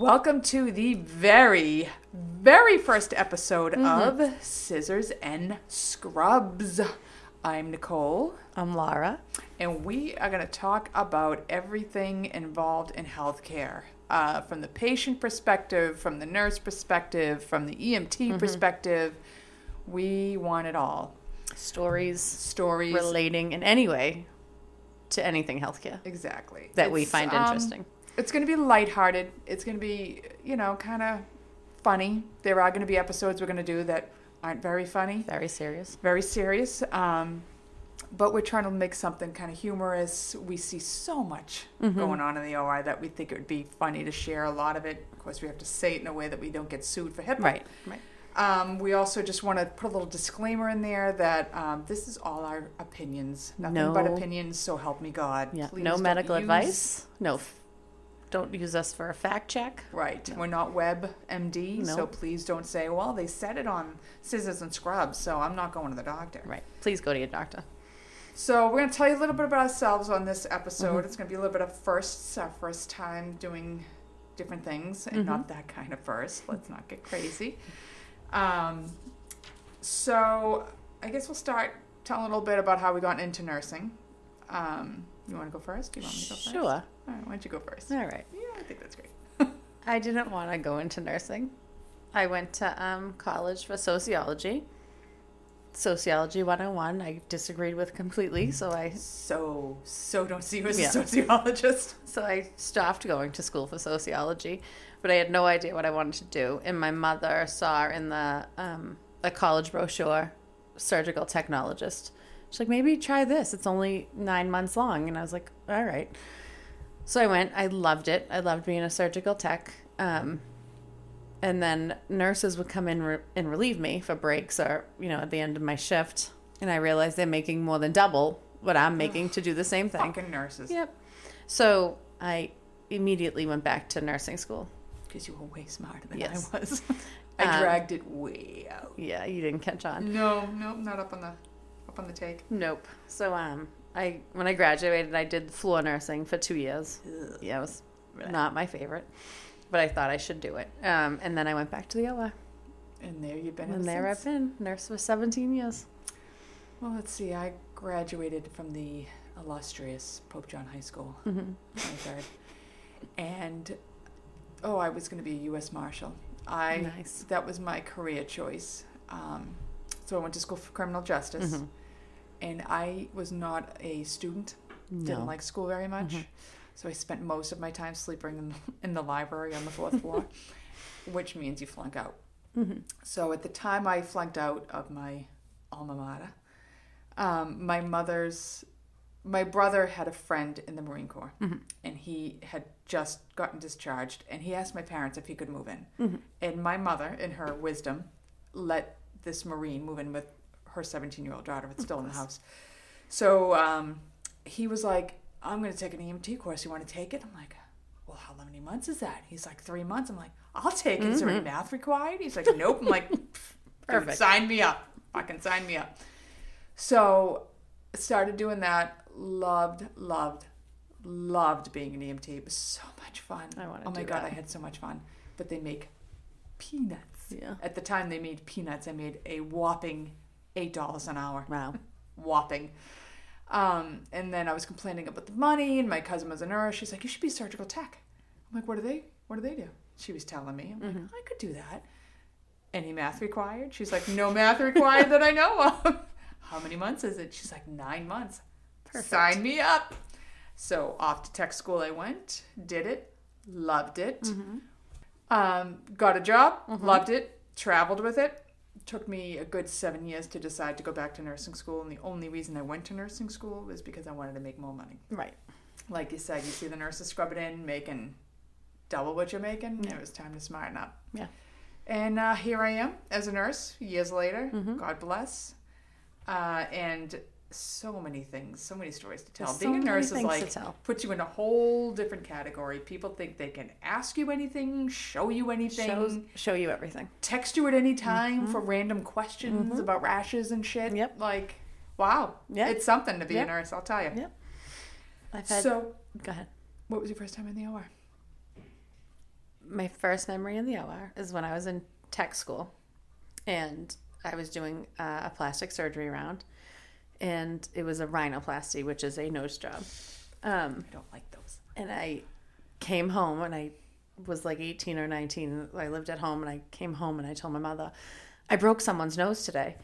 Welcome to the very, very first episode Mm-hmm. of Scissors and Scrubs. I'm Nicole, I'm Lara. and we are going to talk about everything involved in healthcare uh, from the patient perspective, from the nurse perspective, from the EMT Mm-hmm. perspective. We want it all. Stories Stories. relating in any way to anything healthcare exactly. that we It's, find um, interesting. It's going to be lighthearted. It's going to be, you know, kind of funny. There are going to be episodes we're going to do that aren't very funny, Very serious. very serious. Um, but we're trying to make something kind of humorous. We see so much Mm-hmm. going on in the OR that we think it would be funny to share a lot of it. Of course, we have to say it in a way that we don't get sued for HIPAA. Right. Right. Um, we also just want to put a little disclaimer in there that um, this is all our opinions, nothing but opinions. So help me God. Yeah. Please no medical advice. No. Don't use us for a fact check. Right. We're not web MD, so please don't say, well, they said it on scissors and scrubs, so I'm not going to the doctor. Right. Please go to your doctor. So we're going to tell you a little bit about ourselves on this episode. Mm-hmm. It's going to be a little bit of firsts, our first time doing different things, and not Mm-hmm. that kind of first. Let's not get crazy. Um, so I guess we'll start telling a little bit about how we got into nursing. Um, you want to go first? Do you want me to go first? Sure. Right, why don't you go first? All right. Yeah, I think that's great. I didn't want to go into nursing. I went to um, college for sociology. Sociology 101, I disagreed with completely, so I So, so don't see you as Yeah. a sociologist. So I stopped going to school for sociology, but I had no idea what I wanted to do. And my mother saw in the um, a college brochure, surgical technologist. She's like, maybe try this. It's only nine months long, and I was like, all right. So I went. I loved it. I loved being a surgical tech. Um, and then nurses would come in re- and relieve me for breaks or you know at the end of my shift, and I realized they're making more than double what I'm making to do the same thing. Fucking nurses. Yep. So I immediately went back to nursing school. Because you were way smarter than Yes. I was. I Um, dragged it way out. Yeah, you didn't catch on. No, no, not up on the up on the take. Nope. So um, I when I graduated, I did floor nursing for two years. Yeah, it was not my favorite, but I thought I should do it. Um, and then I went back to the OR, And there you've been. and there I've been, nurse for 17 years. Well, let's see. I graduated from the illustrious Pope John High School, Mm-hmm. 23rd, and oh, I was going to be a U.S. Marshal. I Nice. that was my career choice. Um, so I went to school for criminal justice, Mhm. And I was not a student. No. Didn't like school very much, Mhm. so I spent most of my time sleeping in, in the library on the fourth floor, which means you flunk out. Mhm. So at the time I flunked out of my alma mater, um, my mother's, my brother had a friend in the Marine Corps, Mhm. and he had just gotten discharged, and he asked my parents if he could move in, Mhm. and my mother, in her wisdom, let this Marine move in with her 17 year old daughter, but still in the house. So um, he was like, "I'm going to take an EMT course. You want to take it?" I'm like, "Well, how many months is that?" He's like, three months." I'm like, "I'll take it. Is there any math required?" He's like, "Nope." I'm like, Perfect. sign me up. Fucking sign me up." So started doing that. Loved, loved, loved being an EMT. It was so much fun. I wanna Oh my god, that. I had so much fun. But they make peanuts. Yeah. At the time they made peanuts, I made a whopping eight dollars an hour. Wow. Whopping. Um, and then I was complaining about the money, and my cousin was a nurse. She's like, "You should be surgical tech." I'm like, "What do they? What do they do?" She was telling me. I'm Mm-hmm. like, "I could do that." Any math required? She's like, "No math required that I know of." How many months is it? She's like, nine months. Perfect. Sign me up. So off to tech school I went, did it, loved it. Mm-hmm. Um, got a job, loved it, traveled with it. Took me a good seven years to decide to go back to nursing school, and the only reason I went to nursing school was because I wanted to make more money. Right. Like you said, you see the nurses scrub it in, making double what you're making. Yeah. It was time to smarten up. Yeah. And uh, here I am as a nurse, years later. Mhm. God bless. Uh, and so many things, so many stories to tell. There's Being so a nurse is like puts you in a whole different category. People think they can ask you anything, show you anything, Shows, show you everything. text you at any time for random questions Mhm. about rashes and shit. Yep. Like, wow. Yeah. It's something to be Yeah. a nurse, I'll tell you. Yep. I've had. So, go ahead. what was your first time in the OR? my first memory in the OR is when I was in tech school, and I was doing uh, a plastic surgery round, and it was a rhinoplasty, which is a nose job. Um, I don't like those. and I came home and I was like 18 or 19. I lived at home and I came home and I told my mother, I broke someone's nose today.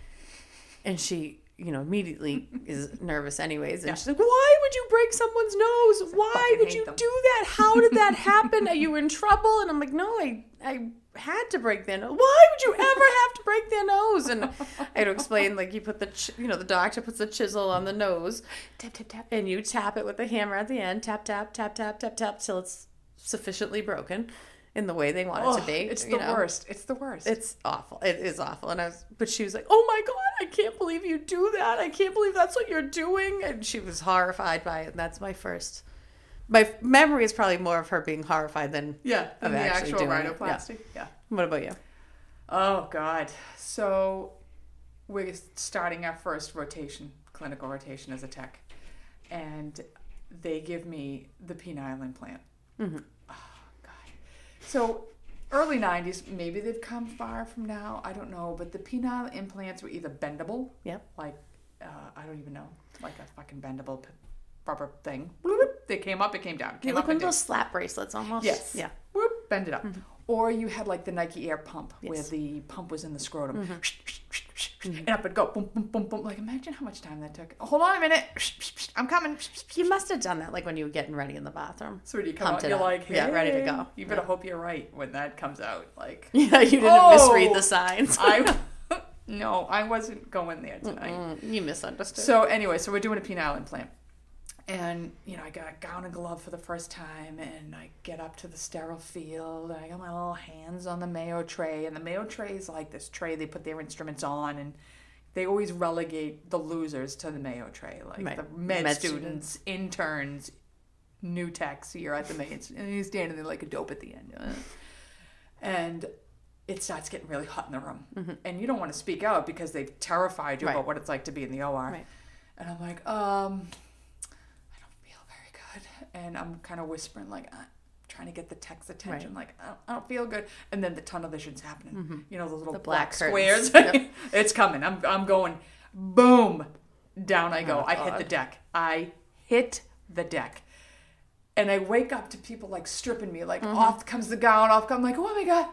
And she, you know, immediately is nervous anyways. And she's like, Why would you break someone's nose? Why would you them." do that? How did that happen? Are you in trouble? And I'm like, No, I, I had to break their nose. Why would you ever have to break their nose? And I had to explain, like, you put the, ch- you know, the doctor puts the chisel on the nose Tap tap tap. and you tap it with the hammer at the end, tap tap tap tap tap tap till it's sufficiently broken in the way they want it to be. it's the know. worst. It's the worst. It's awful. It is awful. And I was, but she was like, "Oh my god, I can't believe you do that. I can't believe that's what you're doing." And she was horrified by it. And that's my first. My memory is probably more of her being horrified than yeah, of than the actually actual rhinoplasty. yeah. What about you? Oh God. So we're starting our first rotation, clinical rotation as a tech, and they give me the penile implant. Mhm. Oh God. So early '90s, maybe they've come far from now. I don't know, but the penile implants were either bendable, Yep. like uh, I don't even know, like a fucking bendable rubber thing. They came up, it came down. Came look up like and down. those slap bracelets almost. Yes. Yeah. Whoop, bend it up. Or you had like the Nike Air pump where the pump was in the scrotum. And up it'd go. Boom, boom, boom, boom. Like imagine how much time that took. Hold on a minute. I'm coming. You must have done that like when you were getting ready in the bathroom. So when you come Pumped out, you're up. like, Yeah, ready to go. You better hope you're right when that comes out. Like Yeah, you didn't Oh! misread the signs. I No, I wasn't going there tonight. Mm, you misunderstood. So anyway, so we're doing a penile implant. And, you know, I got a gown and glove for the first time, and I get up to the sterile field, and I got my little hands on the Mayo tray, and the Mayo tray is like this tray they put their instruments on, and they always relegate the losers to the Mayo tray, like Right. the med, Med students, interns, new techs here at the Mayo, and he's standing there like a dope at the end. And it starts getting really hot in the room, and you don't want to speak out because they've terrified you Mm-hmm. Right. about what it's like to be in the OR. Right. And I'm like, um, I don't feel very good. And I'm kind of whispering, like, uh, trying to get the tech's attention, like, I don't, I don't feel good. And then the tunnel vision's happening. You know, the little Mm-hmm. The black, black squares. Yep. it's coming. I'm, I'm going, boom, down I go. Oh, I hit the deck. I hit the deck. And I wake up to people like stripping me, like Mm-hmm. off comes the gown, off I'm like, oh my god,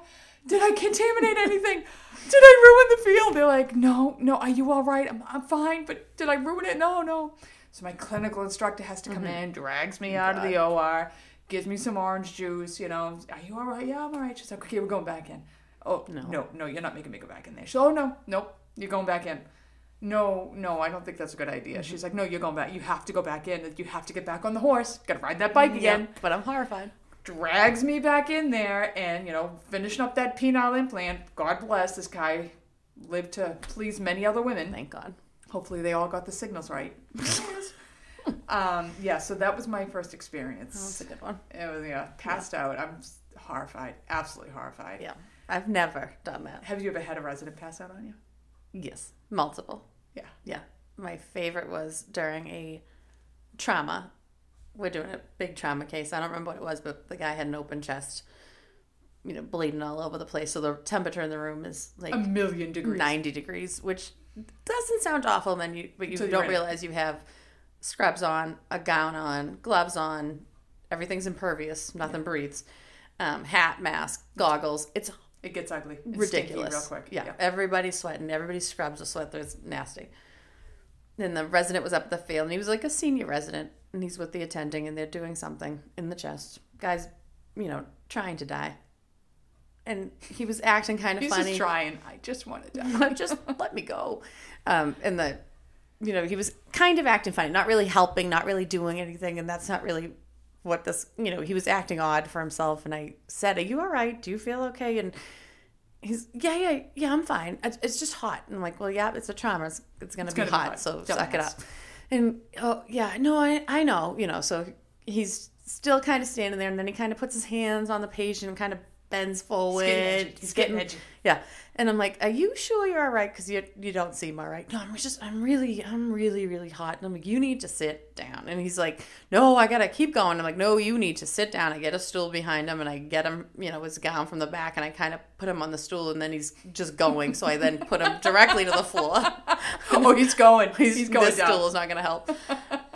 did I contaminate anything? Did I ruin the field? They're like, no, no, are you all right? I'm, I'm fine, but did I ruin it? No, no. So my clinical instructor has to come Mm-hmm. in, drags me out of the OR, gives me some orange juice. You know, are you all right? Yeah, I'm all right. She's like, okay, we're going back in. Oh No. no, no, you're not making me go back in there. She's, oh no, nope, you're going back in. No, no, I don't think that's a good idea. Mm-hmm. She's like, no, you're going back. You have to go back in. You have to get back on the horse. Got to ride that bike again Yeah, but I'm horrified. drags me back in there and you know finishing up that penile implant god bless this guy lived to please many other women Thank God. hopefully they all got the signals right um, yeah so that was my first That was experience a good one. it was yeah passed out i'm horrified absolutely horrified Yeah. I've never done that. have you ever had a resident pass out on you Yes. Multiple. yeah Yeah. My favorite was during a trauma. We're doing a big trauma case. I don't remember what it was, but the guy had an open chest, you know, bleeding all over the place. So the temperature in the room is like a million degrees 90 degrees, which doesn't sound awful, man. You, but you you're don't realize you have scrubs on, a gown on, gloves on, everything's impervious, nothing breathes, um, hat, mask, goggles. It's it gets ugly It's ridiculous. real quick Yeah. everybody's sweating. Everybody's scrubs are sweat. It's nasty. Then the resident was up at the field, and he was like a senior resident, and he's with the attending, and they're doing something in the chest. Guy's, you know, trying to die, and he was acting kind of he's funny. just trying i just want to die just let me go. Um, and the, you know, he was kind of acting funny, not really helping, not really doing anything, and that's not really what this. You know, he was acting odd for himself. And I said, "Are you all right? Do you feel okay?" And he's, "Yeah, yeah, yeah, I'm fine. It's, just hot." And I'm like, "Well, yeah, it's a trauma. It's, it's gonna be gonna be hot, hot. so Don't suck it up." And oh yeah, no, I I know, you know. So he's still kind of standing there, and then he kind of puts his hands on the patient and kind of bends forward. Edgy. He's getting edgy. Yeah, and I'm like, "Are you sure you're all right? Because you you don't seem all right." No, I'm just I'm really I'm really really hot, and I'm like, "You need to sit down." And he's like, "No, I gotta keep going." I'm like, "No, you need to sit down." I get a stool behind him, and I get him, you know, his gown from the back, and I kind of put him on the stool, and then he's just going. so I then put him directly to the floor. oh, he's going. He's, He's, going this down. stool is not gonna help.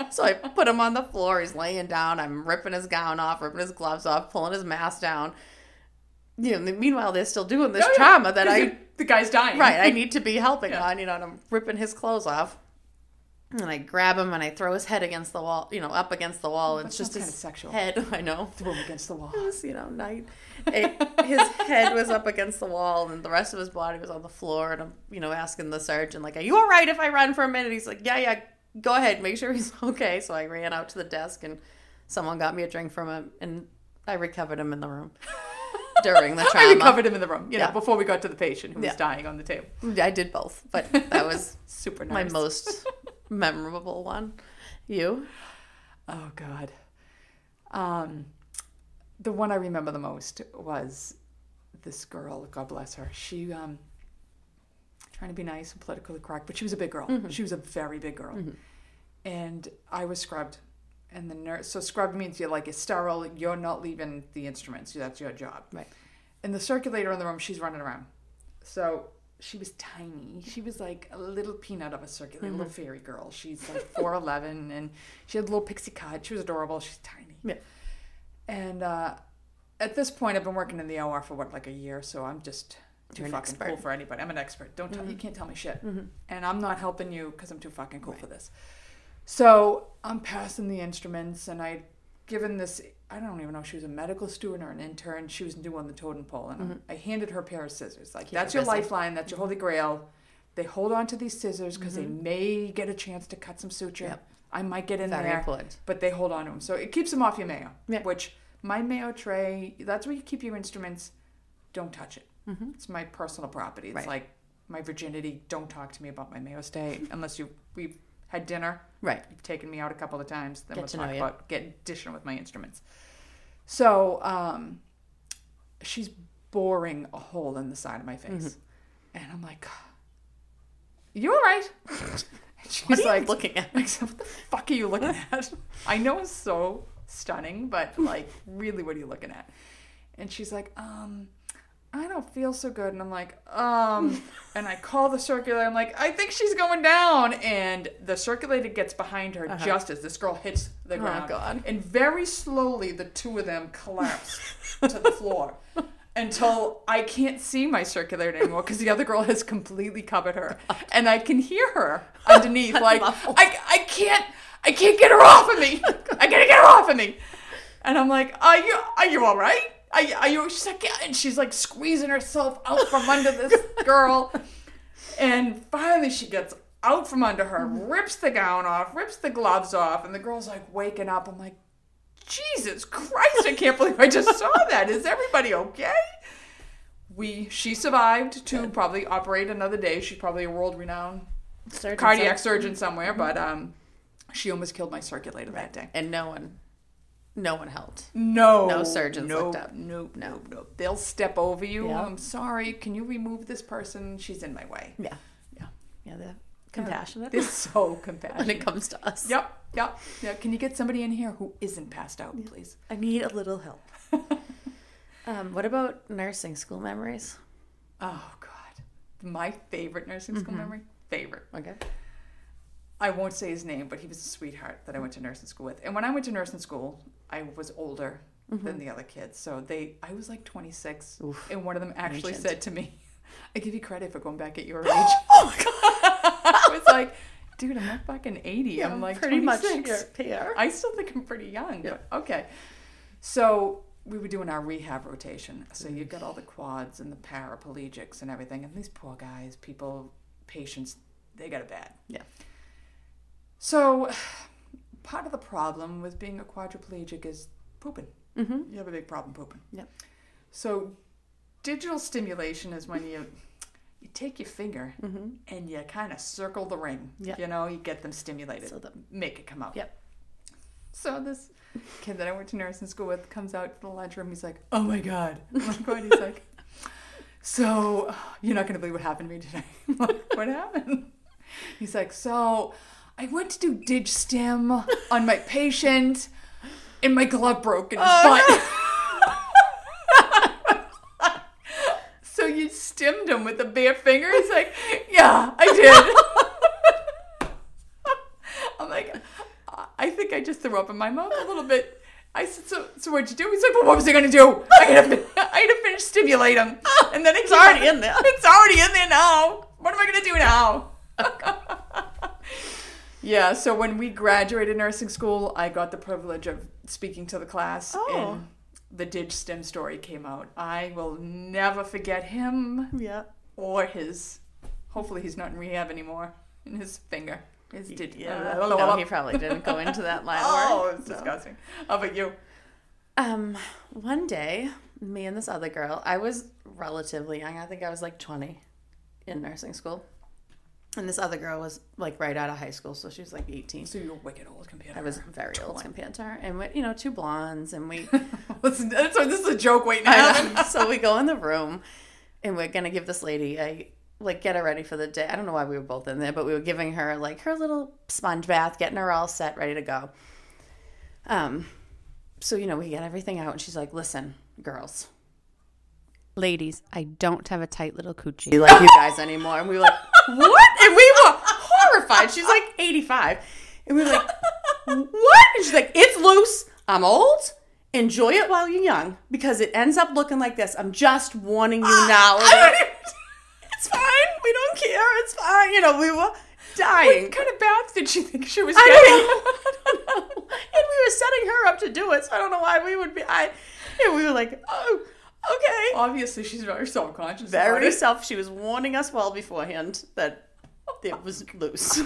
So I put him on the floor. He's laying down. I'm ripping his gown off, ripping his gloves off, pulling his mask down. You know, meanwhile they're still doing this Oh, yeah, trauma that I the, the guy's dying. right I need to be helping Yeah. on. You know, and I'm ripping his clothes off. And I grab him and I throw his head against the wall. You know, up against the wall. And it's just his kinda sexual. head. I know. Throw him against the wall. It was, you know, night. It, his head was up against the wall, and the rest of his body was on the floor. And I'm, you know, asking the surgeon, like, "Are you all right if I run for a minute?" He's like, "Yeah, yeah, go ahead. Make sure he's okay." So I ran out to the desk, and someone got me a drink from him, and I recovered him in the room during the trauma. I recovered him in the room, you know, Yeah. before we got to the patient who was dying on the table. I did both, but that was Super nice. my most memorable one. You? Oh God. Um, the one I remember the most was this girl. God bless her. She um, trying to be nice and politically correct, but she was a big girl. Mm-hmm. She was a very big girl, and I was scrubbed. And the nurse, so scrubbed means you're like it's sterile. You're not leaving the instruments. That's your job. Right. And the circulator in the room, she's running around. So she was tiny. She was like a little peanut of a circulator, Mm-hmm. little fairy girl. She's like four eleven, and she had a little pixie cut. She was adorable. She's tiny. Yeah. And uh, at this point, I've been working in the OR for what, like a year. So I'm just too You're fucking expert. cool for anybody. I'm an expert. Don't tell, you can't tell me shit. And I'm not helping you because I'm too fucking cool for this. So I'm passing the instruments, and I'd given this. I don't even know if she was a medical student or an intern. She was new on the totem pole, and I handed her a pair of scissors. Like Keep that's your busy. lifeline. That's your holy grail. They hold on to these scissors because they may get a chance to cut some suture. Yep. I might get in Very there, important. but they hold on to them, so it keeps them off your mayo. Yeah. Which my mayo tray, that's where you keep your instruments. Don't touch it. Mm-hmm. It's my personal property. It's Right. like my virginity. Don't talk to me about my mayo stay unless you we've had dinner. Right. You've taken me out a couple of times. Then Get we'll talk know you. about getting dishing with my instruments. So um, she's boring a hole in the side of my face, Mm-hmm. and I'm like, "You all right?" And she's What are you like, looking at? like, what the fuck are you looking at? I know it's so stunning, but like, really, what are you looking at? And she's like, um, I don't feel so good. And I'm like, um, and I call the circulator. I'm like, I think she's going down. And the circulator gets behind her Uh-huh. just as this girl hits the Oh, ground. God. And very slowly, the two of them collapse to the floor. Until I can't see my circulator anymore because the other girl has completely covered her, and I can hear her underneath. like. I, I can't, I can't get her off of me. I gotta get her off of me. And I'm like, are you, are you all right? Are you, are you? She's like, yeah. And she's like squeezing herself out from under this girl. And finally, she gets out from under her, rips the gown off, rips the gloves off, and the girl's like waking up. I'm like, Jesus Christ, I can't believe I just saw that. Is everybody okay? We she survived to probably operate another day. She's probably a world renowned cardiac surgeon somewhere, but um she almost killed my circulator that day. And no one, no one helped. No. No surgeons no, looked up. Nope, No. Nope, no. They'll step over you. Yeah. I'm sorry. Can you remove this person? She's in my way. Yeah. Yeah. Yeah, they're compassionate They're so compassionate. when it comes to us. Yep, yep, yeah. Can you get somebody in here who isn't passed out, please? I need a little help. um, what about nursing school memories? Oh God, my favorite nursing school memory. Favorite. Okay. I won't say his name, but he was a sweetheart that I went to nursing school with. And when I went to nursing school, I was older than mm-hmm. the other kids. So they, I was like 26, Oof. and one of them actually Ancient. said to me, "I give you credit for going back at your age." oh my god. I was like, "Dude, I'm not fucking 80. I'm like pretty 26. much your peer. I still think I'm pretty young. Yeah. But okay. So we were doing our rehab rotation. So you've got all the quads and the paraplegics and everything. And these poor guys, people, patients, they got it bad. Yeah. So part of the problem with being a quadriplegic is pooping. Mm-hmm. You have a big problem pooping. Yep. So digital stimulation is when you you take your finger Mm-hmm. and you kind of circle the ring. Yeah. You know, you get them stimulated. So the make it come out. Yep. So this kid that I went to nursing school with comes out to the lunchroom. He's like, "Oh my god!" I'm like, "What?" He's like, "So you're not gonna believe what happened to me today." I'm like, "What happened?" He's like, "So I went to do dig stim on my patient, and my glove broke in his Oh, butt." so you stimmed him with a bare finger? He's like, "Yeah, I did." I'm like, I think I just threw up in my mouth a little bit. I said, so, so what'd you do? He's like, well, what was I gonna do? I had to, I had to finish stimulate him, and then it's already in there. It's already in there now. What am I gonna do now? yeah. So when we graduated nursing school, I got the privilege of speaking to the class, Oh. and the Dig Stim story came out. I will never forget him Yeah. or his. Hopefully, he's not in rehab anymore. In his finger, his dig. Yeah. No, he probably didn't go into that line of Oh, work. it's so. disgusting. How about you? Um, one day, me and this other girl, I was relatively young. I think I was like 20 in nursing school. And this other girl was like right out of high school, so she was like 18. So you're wicked old compared to I was her. very old compared to her. And we, you know, two blondes, and we Listen, that's, this is a joke waiting to I happen. so we go in the room and we're gonna give this lady a like get her ready for the day. I don't know why we were both in there, but we were giving her like her little sponge bath, getting her all set, ready to go. Um, so you know we get everything out, and she's like, "Listen, girls, ladies, I don't have a tight little coochie like you guys anymore." And we were like, "What?" And we were horrified. She's like eighty-five, and we were like, "What?" And she's like, "It's loose. I'm old." Enjoy it while you're young because it ends up looking like this. I'm just warning you now. I It's fine. We don't care. It's fine. You know, we were dying. What kind of bath did she think she was I getting? don't know. I don't know. And we were setting her up to do it, so I don't know why we would be. I, and we were like, oh, okay. Obviously, she's very self-conscious. Very about it. self. She was warning us well beforehand that it was loose.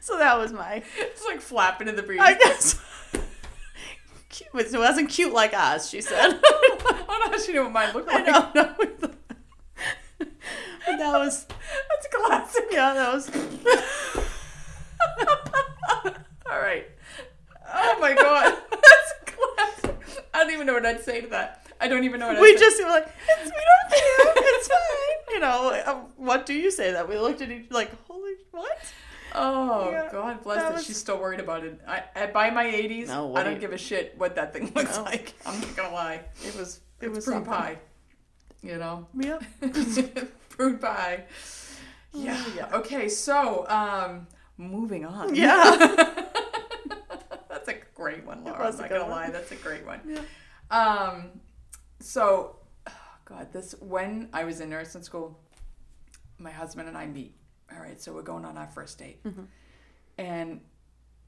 so that was my, It's like flapping in the breeze. I guess. It wasn't cute like ours, she said. I don't know she knew what mine looked like. don't know. But that was, That's classic. yeah, that was. All right. Oh my god, that's. I don't even know what I'd say to that. I don't even know what I'd we say. just were like, it's, we don't care. It's fine. You know, uh, what do you say that? We looked at each like, holy, what? Oh Yeah, God bless that her. was- She's still worried about it. I, I by my eighties, No, I do don't you- give a shit what that thing looks No. like. I'm not gonna lie. It was, it It's was prune something. pie. You know, Yep. prune pie. Yeah. Oh, yeah. Okay. So, um, moving on. Yeah. Great one, Laura. I'm not gonna one. lie. That's a great one. Yeah. Um, so, oh God, this when I was in nursing school, my husband and I meet. All right, so we're going on our first date, Mm-hmm. and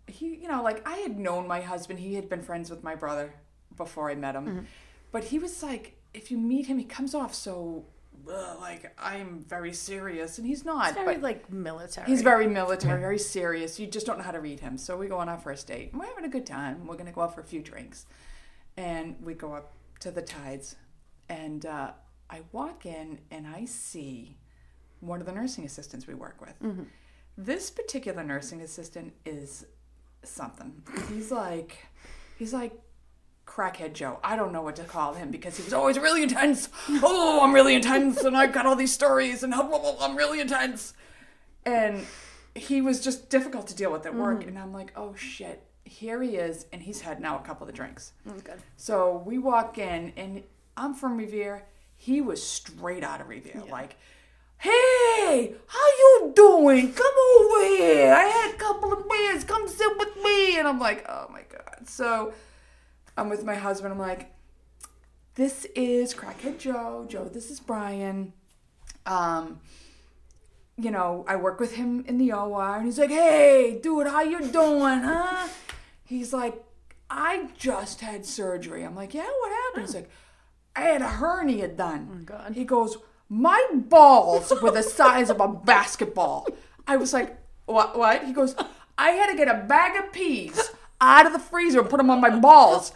he, you know, like I had known my husband. He had been friends with my brother before I met him, Mm-hmm. but he was like, if you meet him, he comes off so. Like I'm very serious, and he's not. It's very like military. He's very military, very serious. You just don't know how to read him. So we go on our first date. and We're having a good time. We're going to go out for a few drinks. And we go up to the tides. And uh, I walk in and I see one of the nursing assistants we work with. This particular nursing assistant is something. He's like, he's like crackhead Joe. I don't know what to call him because he was always really intense. Oh, I'm really intense, and I've got all these stories, and blah, blah, blah, I'm really intense. And he was just difficult to deal with at work. Mm-hmm. And I'm like, oh shit, here he is, and he's had now a couple of drinks. That's good. So we walk in, and I'm from Revere. He was straight out of Revere, like, "Hey, how you doing? Come over here. I had a couple of beers. Come sit with me." And I'm like, "Oh my god!" So I'm with my husband. I'm like, "This is Crackhead Joe. Joe, this is Brian. Um, you know, I work with him in the OR, and he's like, "Hey, dude, how you doing, huh?" He's like, "I just had surgery." I'm like, "Yeah, what happened?" He's like, "I had a hernia done." Oh, God. He goes, "My balls were the size of a basketball." I was like, "What? What?" He goes, "I had to get a bag of peas out of the freezer and put them on my balls."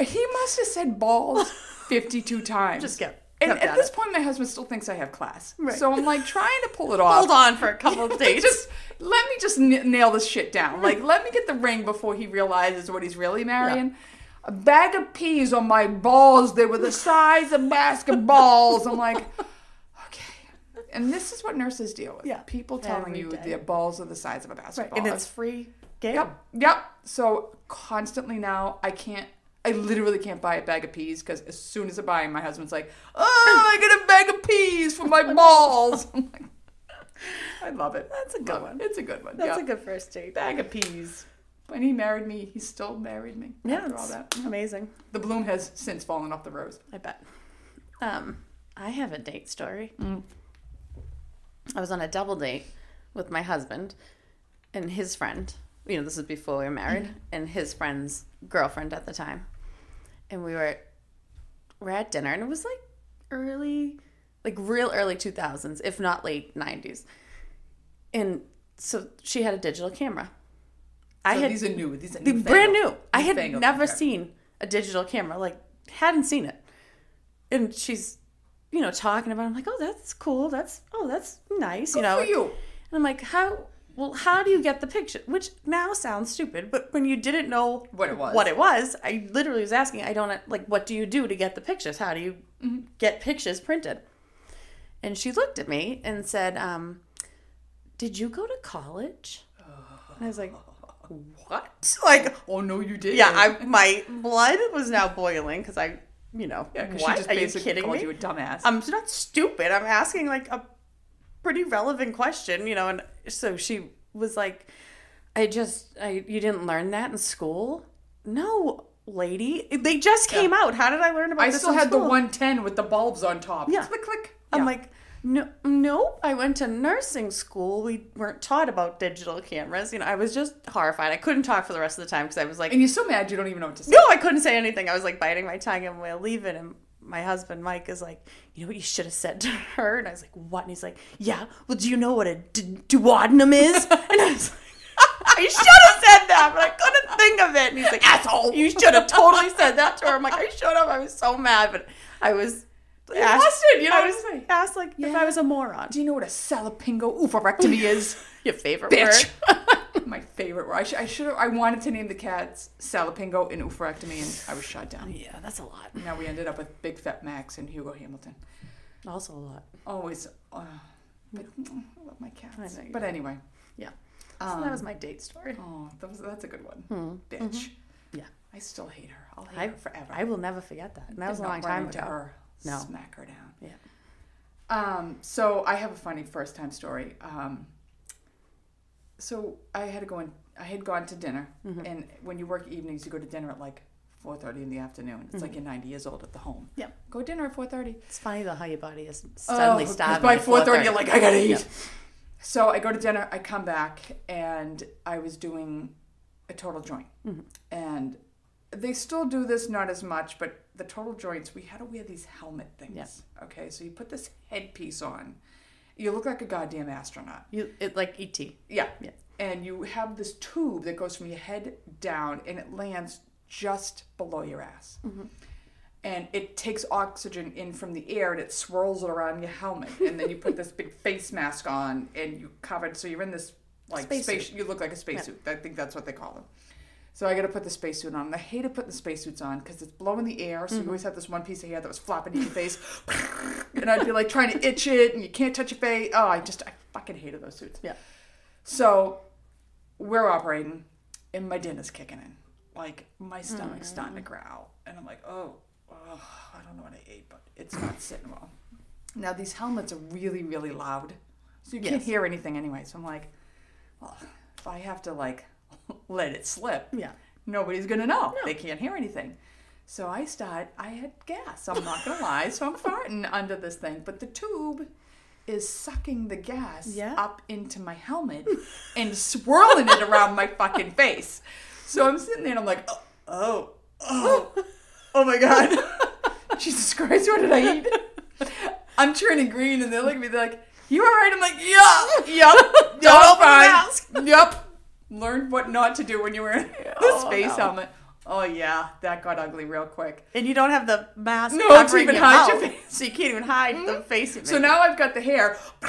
He must have said balls 52 times. Just get And at this it. point, my husband still thinks I have class. Right. So I'm like trying to pull it off. Hold on for a couple of days. just let me just n- nail this shit down. Like, let me get the ring before he realizes what he's really marrying. A bag of peas on my balls. They were the size of basketballs. I'm like, okay. And this is what nurses deal with. Yeah. People telling Every you day. their balls are the size of a right. basketball. and it's free game. Yep, yep. So constantly now, I can't. I literally can't buy a bag of peas because as soon as I buy 'em, my husband's like, "Oh, I get a bag of peas for my balls." I'm like, I love it. That's a good Love it. one. It's a good one. That's yeah. a good first date. bag of peas. When he married me, he still married me Yeah, after all that. amazing. The bloom has since fallen off the rose. I bet. Um, I have a date story. Mm. I was on a double date with my husband and his friend. You know, this is before we were married, Mm-hmm. and his friend's girlfriend at the time. And we were we're at dinner, and it was like early, like real early two thousands, if not late nineties. And so she had a digital camera. I had these are new. These are new brand new. I had never compared. seen a digital camera. Like hadn't seen it. And she's, you know, talking about. it. I'm like, oh, that's cool. That's oh, that's nice. Good you know. for you. And I'm like, how? Well, how do you get the picture? Which now sounds stupid, but when you didn't know What it was. what it was, I literally was asking. I don't like. What do you do to get the pictures? How do you Mm-hmm. get pictures printed? And she looked at me and said, um, "Did you go to college?" And I was like, "What?" Like, Oh no, you did. yeah, I my blood was now boiling because I, you know, Yeah, because she what just are you basically kidding called me? you a dumbass. I'm not stupid. I'm asking like a pretty relevant question, you know. And so she was like, "I just, I you didn't learn that in school? No, lady, they just came out. How did I learn about I this? still in had the 110 with the bulbs on top. Yeah. Click, click. I'm Yeah. like, no, nope. I went to nursing school. We weren't taught about digital cameras. You know, I was just horrified. I couldn't talk for the rest of the time because I was like, and you're so mad you don't even know what to say. no, I couldn't say anything. I was like biting my tongue and we're leaving. And my husband, Mike, is like, you know what you should have said to her? And I was like, what? And he's like, yeah, well, do you know what a d- duodenum is? And I was like, I should have said that, but I couldn't think of it. And he's like, asshole, you should have totally said that to her. I'm like, I should have. I was so mad, but I was. Asked- flustered, you know I what was I'm asked like if I was a moron. Do you know what a salpingo oophorectomy is? Your favorite Bitch. word? My favorite word. I, sh- I should have. I wanted to name the cats salpingo and oophorectomy, and I was shot down. Yeah, that's a lot. Now we ended up with Big Fat Max and Hugo Hamilton. Also a lot. Always. Uh, but I love my cats. Know But anyway. Yeah. So Um, that was my date story. Oh, that was, that's a good one. Hmm. Bitch. Yeah. I still hate her. I'll hate I- her forever. I will never forget that. And that was a long time ago. Her, No. Smack her down. Yeah. Um, so I have a funny first time story. Um, so I had to go in. I had gone to dinner, Mm-hmm. and when you work evenings, you go to dinner at like four thirty in the afternoon. It's like you're ninety years old at the home. Mm-hmm. Yep. Go to dinner at four thirty. It's funny though how your body is suddenly Oh, starving. by four thirty, 4:30. you're like, I gotta eat. Yep. So I go to dinner. I come back, and I was doing a total joint, Mm-hmm. and they still do this, not as much, but the total joints. We had to wear these helmet things. Yep. Okay, so you put this headpiece on. You look like a goddamn astronaut. You it like ET. Yeah. Yeah. And you have this tube that goes from your head down and it lands just below your ass. Mm-hmm. And it takes oxygen in from the air and it swirls it around your helmet. And then you put this big face mask on and you cover it. So you're in this like Spacesuit. space. You look like a spacesuit. I think that's what they call them. So I got to put the spacesuit on. And I hated putting the spacesuits on because it's blowing the air. So you mm-hmm. always have this one piece of hair that was flopping in your face. and I'd be like trying to itch it and you can't touch your face. Oh, I just, I fucking hated those suits. Yeah. So we're operating, and my dinner's kicking in. Like my stomach's starting to mm-hmm. growl, and I'm like, oh, oh, I don't know what I ate, but it's not sitting well. Now these helmets are really, really loud, so you can't hear anything anyway. So I'm like, well, if I have to like let it slip, Yeah. nobody's gonna know. They can't hear anything. So I start. I had gas. I'm not gonna lie. So I'm farting under this thing, but the tube is sucking the gas Yeah. up into my helmet and swirling it around my fucking face. So I'm sitting there and I'm like, oh, oh, oh, oh my god, Jesus Christ, what did I eat? I'm turning green and they're looking at me. They're like, "You all right?" I'm like, "Yeah, yep, Don't yep, open the mask." yep." Learned what not to do when you're wearing the Oh, space no. helmet. Oh yeah, that got ugly real quick. And you don't have the mask No, to even hide your face. so you can't even hide the face. So now I've got the hair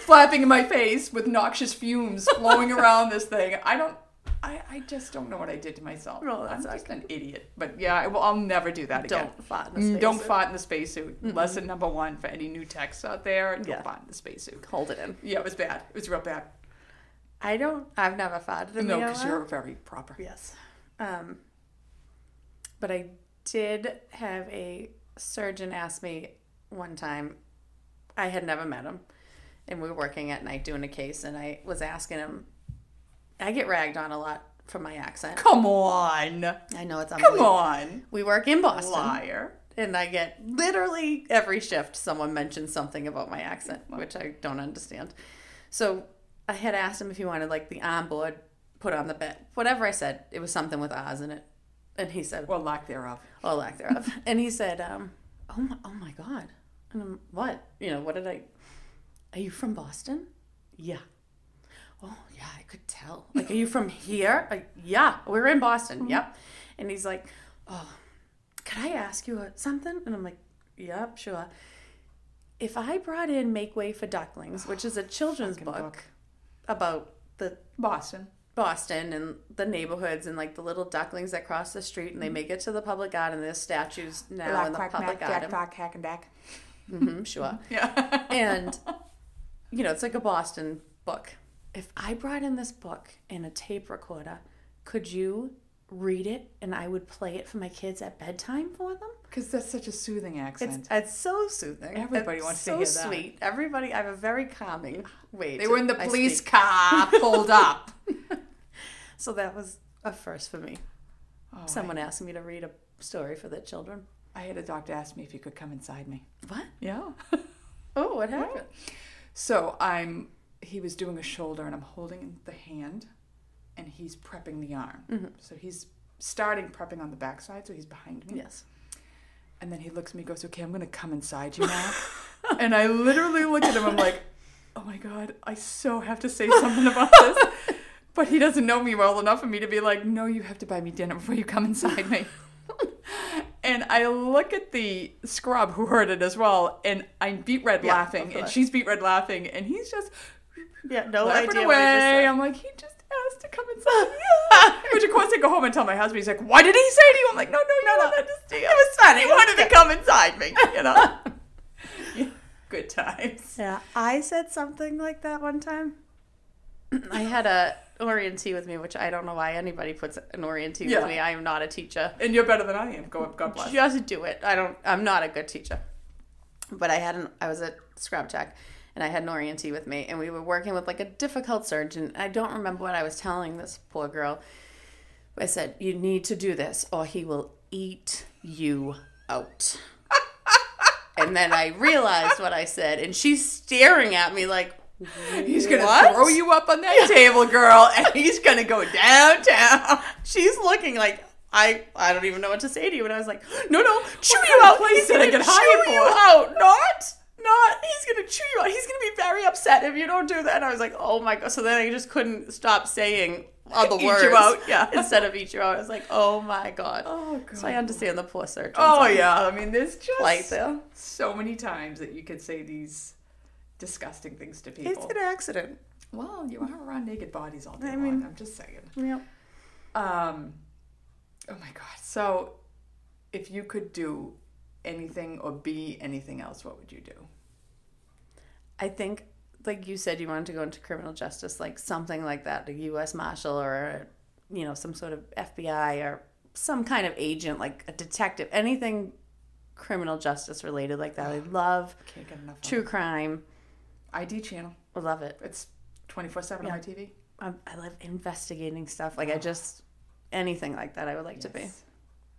flapping in my face with noxious fumes flowing around this thing. I don't. I, I just don't know what I did to myself. No, I'm just an idiot. But yeah, I will, I'll never do that again. don't fart in a Mm, space. Don't fart in the spacesuit. Lesson number one for any new techs out there: don't Yeah. fart in the spacesuit. hold it in. Yeah, it was bad. It was real bad. I don't. I've never farted in No, the because you're very proper. Yes. Um, but I did have a surgeon ask me one time. I had never met him, and we were working at night doing a case, and I was asking him. I get ragged on a lot for my accent. Come on, I know it's come unbelievable. on, We work in Boston, liar. and I get literally every shift someone mentions something about my accent, which I don't understand. So I had asked him if he wanted like the armboard put on the bed. Whatever I said, it was something with Oz in it. And he said, Well, lack thereof. or lack thereof. and he said, um, oh my, oh my God. And I'm, what? You know, what did I, are you from Boston? Yeah. Oh, yeah, I could tell. Like, are you from here? Like, yeah, we're in Boston. Yep. And he's like, oh, could I ask you something? And I'm like, yep, sure. If I brought in Make Way for Ducklings, which is a children's book, book. About the Boston. Boston and the neighborhoods and like the little ducklings that cross the street and they make it to the public garden. There's statues now in the public garden. Jack, Hack, and Dack. hmm sure. Yeah. And you know, it's like a Boston book. If I brought in this book in a tape recorder, could you read it and I would play it for my kids at bedtime for them? Because that's such a soothing It's accent. it's so soothing. Everybody It's wants to so hear that. So sweet. Everybody, I have a very calming way. they to- were in the police car, pulled up. so that was a first for me. Oh, Someone asked me to read a story for their children. I had a doctor ask me if he could come inside me. What? Yeah. Oh, what happened? So I'm. He was doing a shoulder, and I'm holding the hand, and he's prepping the arm. Mm-hmm. So he's starting prepping on the backside, so he's behind me. Yes. And then he looks at me, and goes, "Okay, I'm gonna come inside you now." and I literally look at him. I'm like, "Oh my god, I so have to say something about this." But he doesn't know me well enough for me to be like, "No, you have to buy me dinner before you come inside me." and I look at the scrub who heard it as well, and I'm beat red Yeah, laughing, and she's beat red laughing, and he's just Yeah, no idea away. just. I'm like, he just asked to come inside. Which of course I go home and tell my husband. He's like, "Why did he say to you?" I'm like, "No, no, No, don't no. understand. It was fun. He wanted to come inside me. You know." Yeah, Good times. Yeah, I said something like that one time. I had a orientee with me, which I don't know why anybody puts an orientee Yeah. with me. I am not a teacher. And you're better than I am. Go God bless. Just do it. I don't. I'm not a good teacher. But I had an. I was at Scrub Tech, and I had an orientee with me, and we were working with like a difficult surgeon. I don't remember what I was telling this poor girl. I said, "You need to do this, or he will eat you out." and then I realized what I said, and she's staring at me like, He's gonna "What?" throw you up on that table, girl, and he's gonna go downtown. She's looking like I I don't even know what to say to you. And I was like, no, no, chew you out. He's did I get chew hired you out. Not, not. He's gonna chew you out. He's gonna be very upset if you don't do that. And I was like, oh my god. So then I just couldn't stop saying other Eat you words. out, yeah. Instead of eat you out, I was like, oh my god. Oh god. So I understand the poor surgeon. Oh yeah. I mean, there's just Like there. so many times that you could say these disgusting things to people. It's an accident. Well, you are around naked bodies all day I long. I'm just saying. Yep. Um, oh my god. So, if you could do anything or be anything else, what would you do? I think, like you said, you wanted to go into criminal justice, like something like that, a U.S. Marshal or, you know, some sort of FBI or some kind of agent, like a detective, anything criminal justice related like that. I love Can't get enough. true crime. ID channel. I love it. It's 24 7 on my TV. I, I love investigating stuff. Like I just anything like that. I would like to be.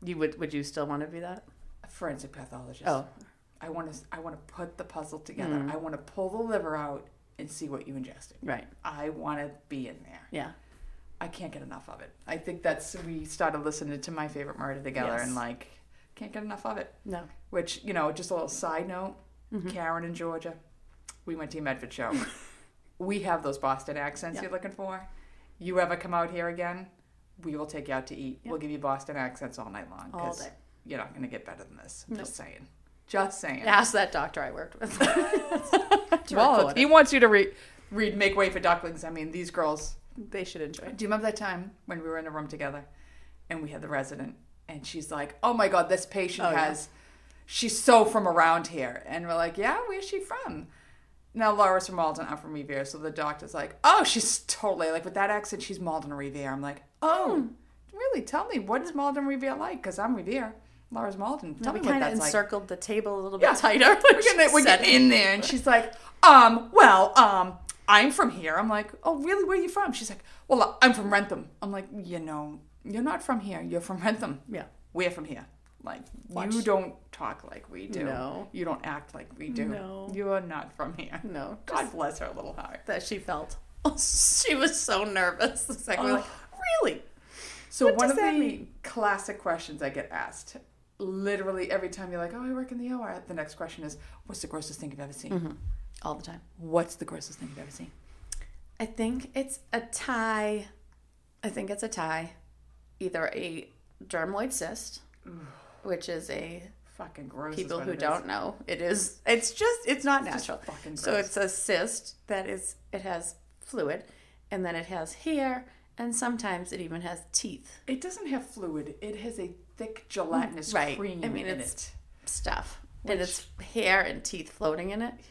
You would? Would you still want to be that? A forensic pathologist. Oh, I want to. I want to put the puzzle together. Mm. I want to pull the liver out and see what you ingested. right. I want to be in there. Yeah. I can't get enough of it. I think that's we started listening to my favorite murder together Yes. and like can't get enough of it. No. Which you know, just a little side note. Mm-hmm. Karen in Georgia, we went to your Medford show. we have those Boston accents Yeah. you're looking for. You ever come out here again? we will take you out to eat. Yeah. We'll give you Boston accents all night long. All day. You're not going to get better than this. I'm Nope. Just saying. Just saying. Ask that doctor I worked with. Well, he wants you to read, read Make Way for Ducklings, I mean, these girls. they should enjoy it. Do you remember that time when we were in a room together and we had the resident and she's like, oh my God, this patient Oh, yeah. has, she's so from around here. And we're like, yeah, where's she from? Now, Laura's from Malden, I'm from Revere. So the doctor's like, oh, she's totally, like with that accent, she's Malden or Revere. I'm like, oh, hmm. really? Tell me, what's Malden Revere like? Because I'm Revere. Laura's Malden. Tell we me what kind of that's like. encircled the table a little Yeah. bit tighter. We're getting, we're getting in there, and she's like, um, well, um, I'm from here. I'm like, oh, really? Where are you from? She's like, well, I'm from Wrentham. I'm like, you know, you're not from here. You're from Wrentham. Yeah. We're from here. Like, Watch. you don't talk like we do. No. You don't act like we do. No. You are not from here. No, God just bless her little heart. that she felt. she was so nervous. It's like, we're like, really? So What one of the mean? classic questions I get asked, literally every time you're like, oh, I work in the OR, the next question is, what's the grossest thing you've ever seen? Mm-hmm. All the time. What's the grossest thing you've ever seen? I think it's a tie. I think it's a tie. Either a dermoid cyst, which is a Fucking gross. people who don't know it is it's just it's not It's natural so it's a cyst that is it has fluid and then it has hair and sometimes it even has teeth It doesn't have fluid. It has a thick gelatinous Right. cream I mean, in it's- it. stuff and it's hair and teeth floating in it Yeah,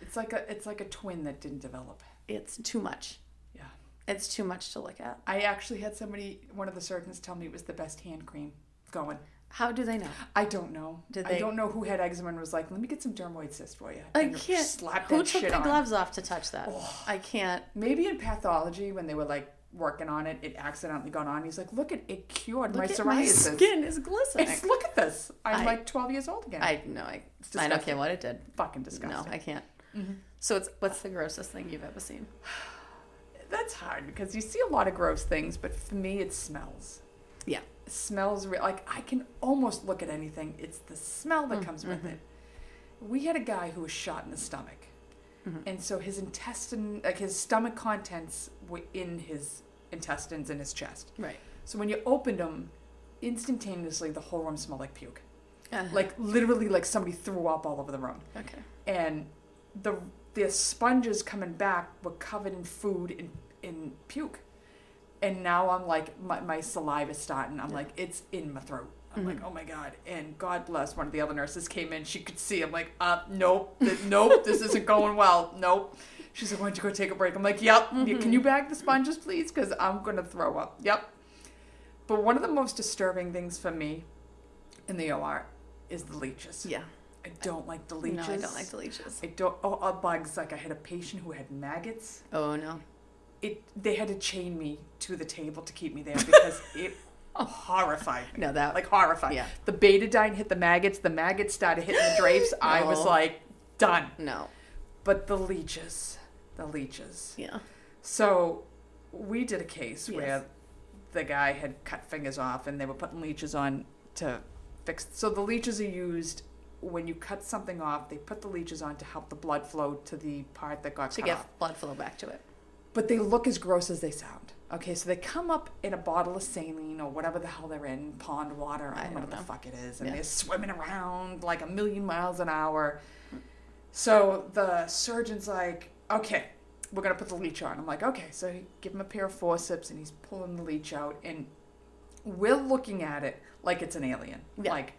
It's like a it's like a twin that didn't develop. it's too much Yeah. it's too much to look at I actually had somebody, one of the surgeons, tell me it was the best hand cream going. how do they know I don't know. Did they? I don't know who had eczema and was like, "Let me get some dermoid cyst for you." i can't slap who took shit the on. gloves off to touch that i can't Maybe in pathology when they were like working on it, it accidentally got on. He's like, "Look at it cured my look at psoriasis." my skin is glistening It's, look at this. I'm I- like 12 years old again. i know. i, I don't care what it did fucking disgusting. no i can't mm-hmm. so it's what's the grossest thing you've ever seen That's hard because you see a lot of gross things, but for me, it smells. yeah It smells real. Like I can almost look at anything. It's the smell that mm, comes with mm-hmm. it. We had a guy who was shot in the stomach, and so his intestine, like his stomach contents, were in his intestines in his chest. right So when you opened them, instantaneously the whole room smelled like puke. Uh-huh. Like literally, like somebody threw up all over the room. okay and the the sponges coming back were covered in food in in puke and now i'm like my, my saliva's starting i'm Yeah. like it's in my throat i'm like oh my god and god bless one of the other nurses came in she could see i'm like uh nope th- nope this isn't going well nope. She's like why don't you go take a break? I'm like yep You- can you bag the sponges please? Because i'm gonna throw up. Yep. But one of the most disturbing things for me in the or is the leeches. Yeah. I don't like the leeches no i don't like the leeches. I don't. Oh, uh, bugs. Like I had a patient who had maggots. oh no. It. They had to chain me to the table to keep me there because it horrified me. no that Like horrified. Yeah. The betadine hit the maggots. The maggots started hitting the drapes. I was like done. no But the leeches, the leeches. yeah So we did a case Yes. where the guy had cut fingers off and they were putting leeches on to fix. So the leeches are used when you cut something off. They put the leeches on to help the blood flow to the part that got cut. to get off. blood flow back to it But they look as gross as they sound. Okay, so they come up in a bottle of saline or whatever the hell they're in, pond water, I I don't know don't what the fuck it is, and Yeah. they're swimming around like a million miles an hour. So the surgeon's like, okay, we're gonna put the leech on. I'm like, okay, so he give him a pair of forceps and he's pulling the leech out, and we're looking at it like it's an alien. Yeah. Like,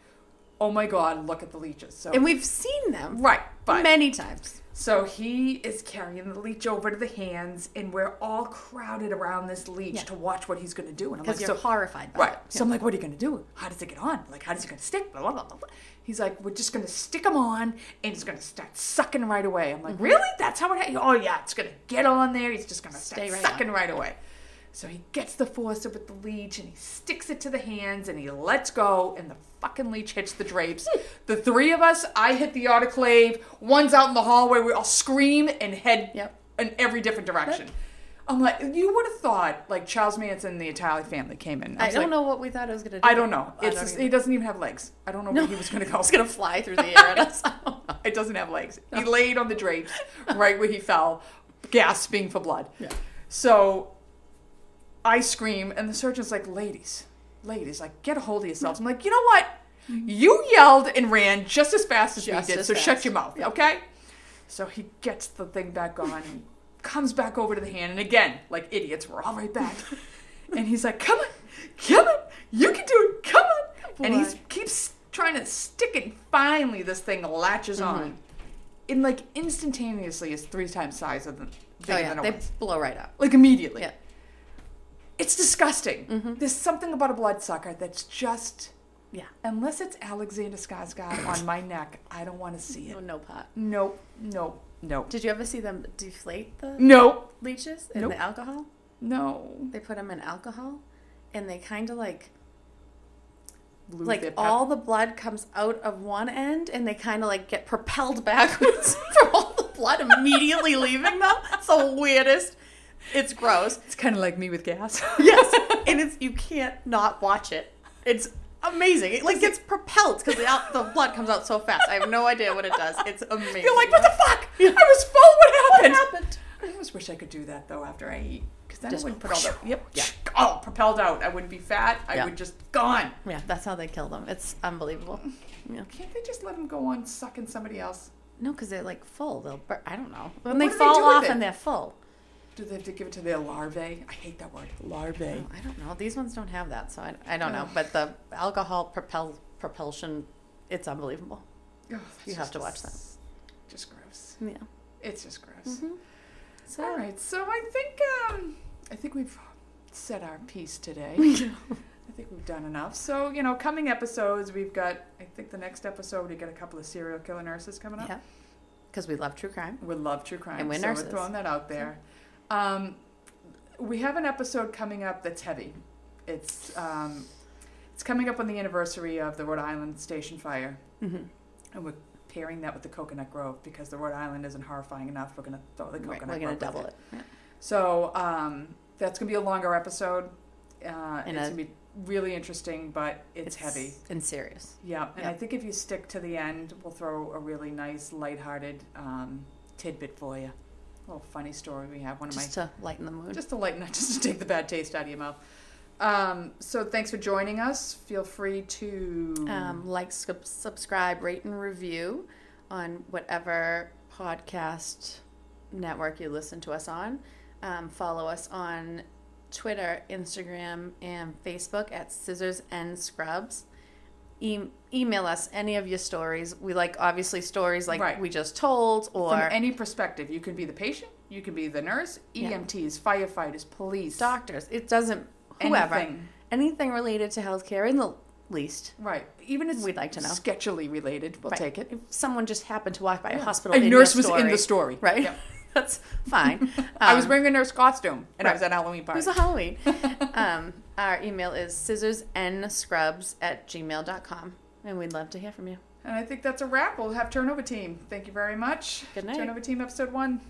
oh my god, look at the leeches. So and we've seen them right, but many times so he is carrying the leech over to the hands, and we're all crowded around this leech Yeah. to watch what he's going to do. And I'm like, you're so, horrified by right. it So I'm like, what are you going to do? How does it get on? Like, how does it going to stick? Blah, blah, blah, blah. He's like, we're just going to stick him on, and it's going to start sucking right away. I'm like, mm-hmm. really? That's how it? Oh yeah, it's going to get on there. He's just going to start Stay right sucking right away. So he gets the forceps with the leech and he sticks it to the hands and he lets go and the fucking leech hits the drapes. the three of us, I hit the autoclave. One's out in the hallway. We all scream and head Yep. in every different direction. I'm like, you would have thought like Charles Manson and the Italian family came in. i was don't like, know what we thought it was going to do I don't know. I It's don't just, he doesn't even have legs. I don't know where he was going to go. going to fly through the air at us I. It doesn't have legs. He laid on the drapes right where he fell, gasping for blood. Yeah. So I scream, and the surgeon's like, ladies, ladies, like, get a hold of yourselves. I'm like, you know what? You yelled and ran just as fast as Just we did, so shut your mouth, okay? So he gets the thing back on and comes back over to the hand, and again, like idiots, we're all right back. and he's like, come on, come on, you can do it, come on. And he keeps trying to stick it. Finally, this thing latches Mm-hmm. on. In like instantaneously, is three times size of the bigger Oh yeah, than it they was. blow right up. Like immediately. Yeah. It's disgusting. Mm-hmm. There's something about a bloodsucker that's just Yeah. unless it's Alexander Skarsgård on my neck, I don't want to see it. No, no pot. Nope, nope, nope, Did you ever see them deflate the nope, leeches in Nope. the alcohol? no. They put them in alcohol, and they kind of like Lose like all the blood comes out of one end, and they kind of like get propelled backwards from all the blood immediately leaving them. It's the weirdest. It's gross. It's kind of like me with gas. Yes, and it's you can't not watch it. It's amazing. It like gets propelled because the, out- the blood comes out so fast. I have no idea what it does. It's amazing. You're like, what the fuck? I was full. What happened? what happened? I almost wish I could do that though after I eat, because then Just I wouldn't put all the yep, Yeah. oh, propelled out. I wouldn't be fat. I Yeah. would just gone. Yeah, that's how they kill them. It's unbelievable. Yeah. Can't they just let them go on sucking somebody else? No, because they're like full. They'll. Bur- I don't know. When they do they fall off and they're full. Do they have to give it to their larvae? I hate that word, larvae. Oh, I don't know. These ones don't have that, so I, I don't know. Oh. But the alcohol propel propulsion, it's unbelievable. Oh, You have to watch that. Just gross. Yeah. It's just gross. Mm-hmm. So All right, so I think um, I think we've said our piece today. I think we've done enough. So you know, coming episodes, we've got. I think the next episode we get a couple of serial killer nurses coming up. Yeah. because we love true crime. We love true crime, And we're so nurses. we're throwing that out there. Um, we have an episode coming up that's heavy. It's um, it's coming up on the anniversary of the Rhode Island station fire, Mm-hmm. and we're pairing that with the Cocoanut Grove because the Rhode Island isn't horrifying enough. We're gonna throw the Cocoanut Right, we're Grove. gonna double it. it. Yeah. So um, that's gonna be a longer episode. Uh, And it's a- gonna be really interesting, but it's, heavy. and serious. Yeah, and Yeah. I think if you stick to the end, we'll throw a really nice, lighthearted um, tidbit for you. A little funny story we have. One of Just to lighten the mood. just to lighten, just to take the bad taste out of your mouth. Um, so thanks for joining us. Feel free to um, like, sub- subscribe, rate, and review on whatever podcast network you listen to us on. Um, follow us on Twitter, Instagram, and Facebook at Scissors and Scrubs. E- email us any of your stories. We like obviously stories like Right. we just told, or from any perspective. You can be the patient, you can be the nurse, Yeah. EMTs, firefighters, police, doctors. It doesn't whoever anything. anything related to healthcare in the least. Right. Even if We'd like to know. sketchily related, we'll Right. take it. If someone just happened to walk by a hospital, A nurse was in the story. right? Yep. That's fine. I was Um, wearing a nurse costume and I was at Halloween It party. was a Halloween. um, our email is scissorsnscrubs at gmail.com. And we'd love to hear from you. and I think that's a wrap. We'll have turnover team. Thank you very much. Good night. Turnover team episode one.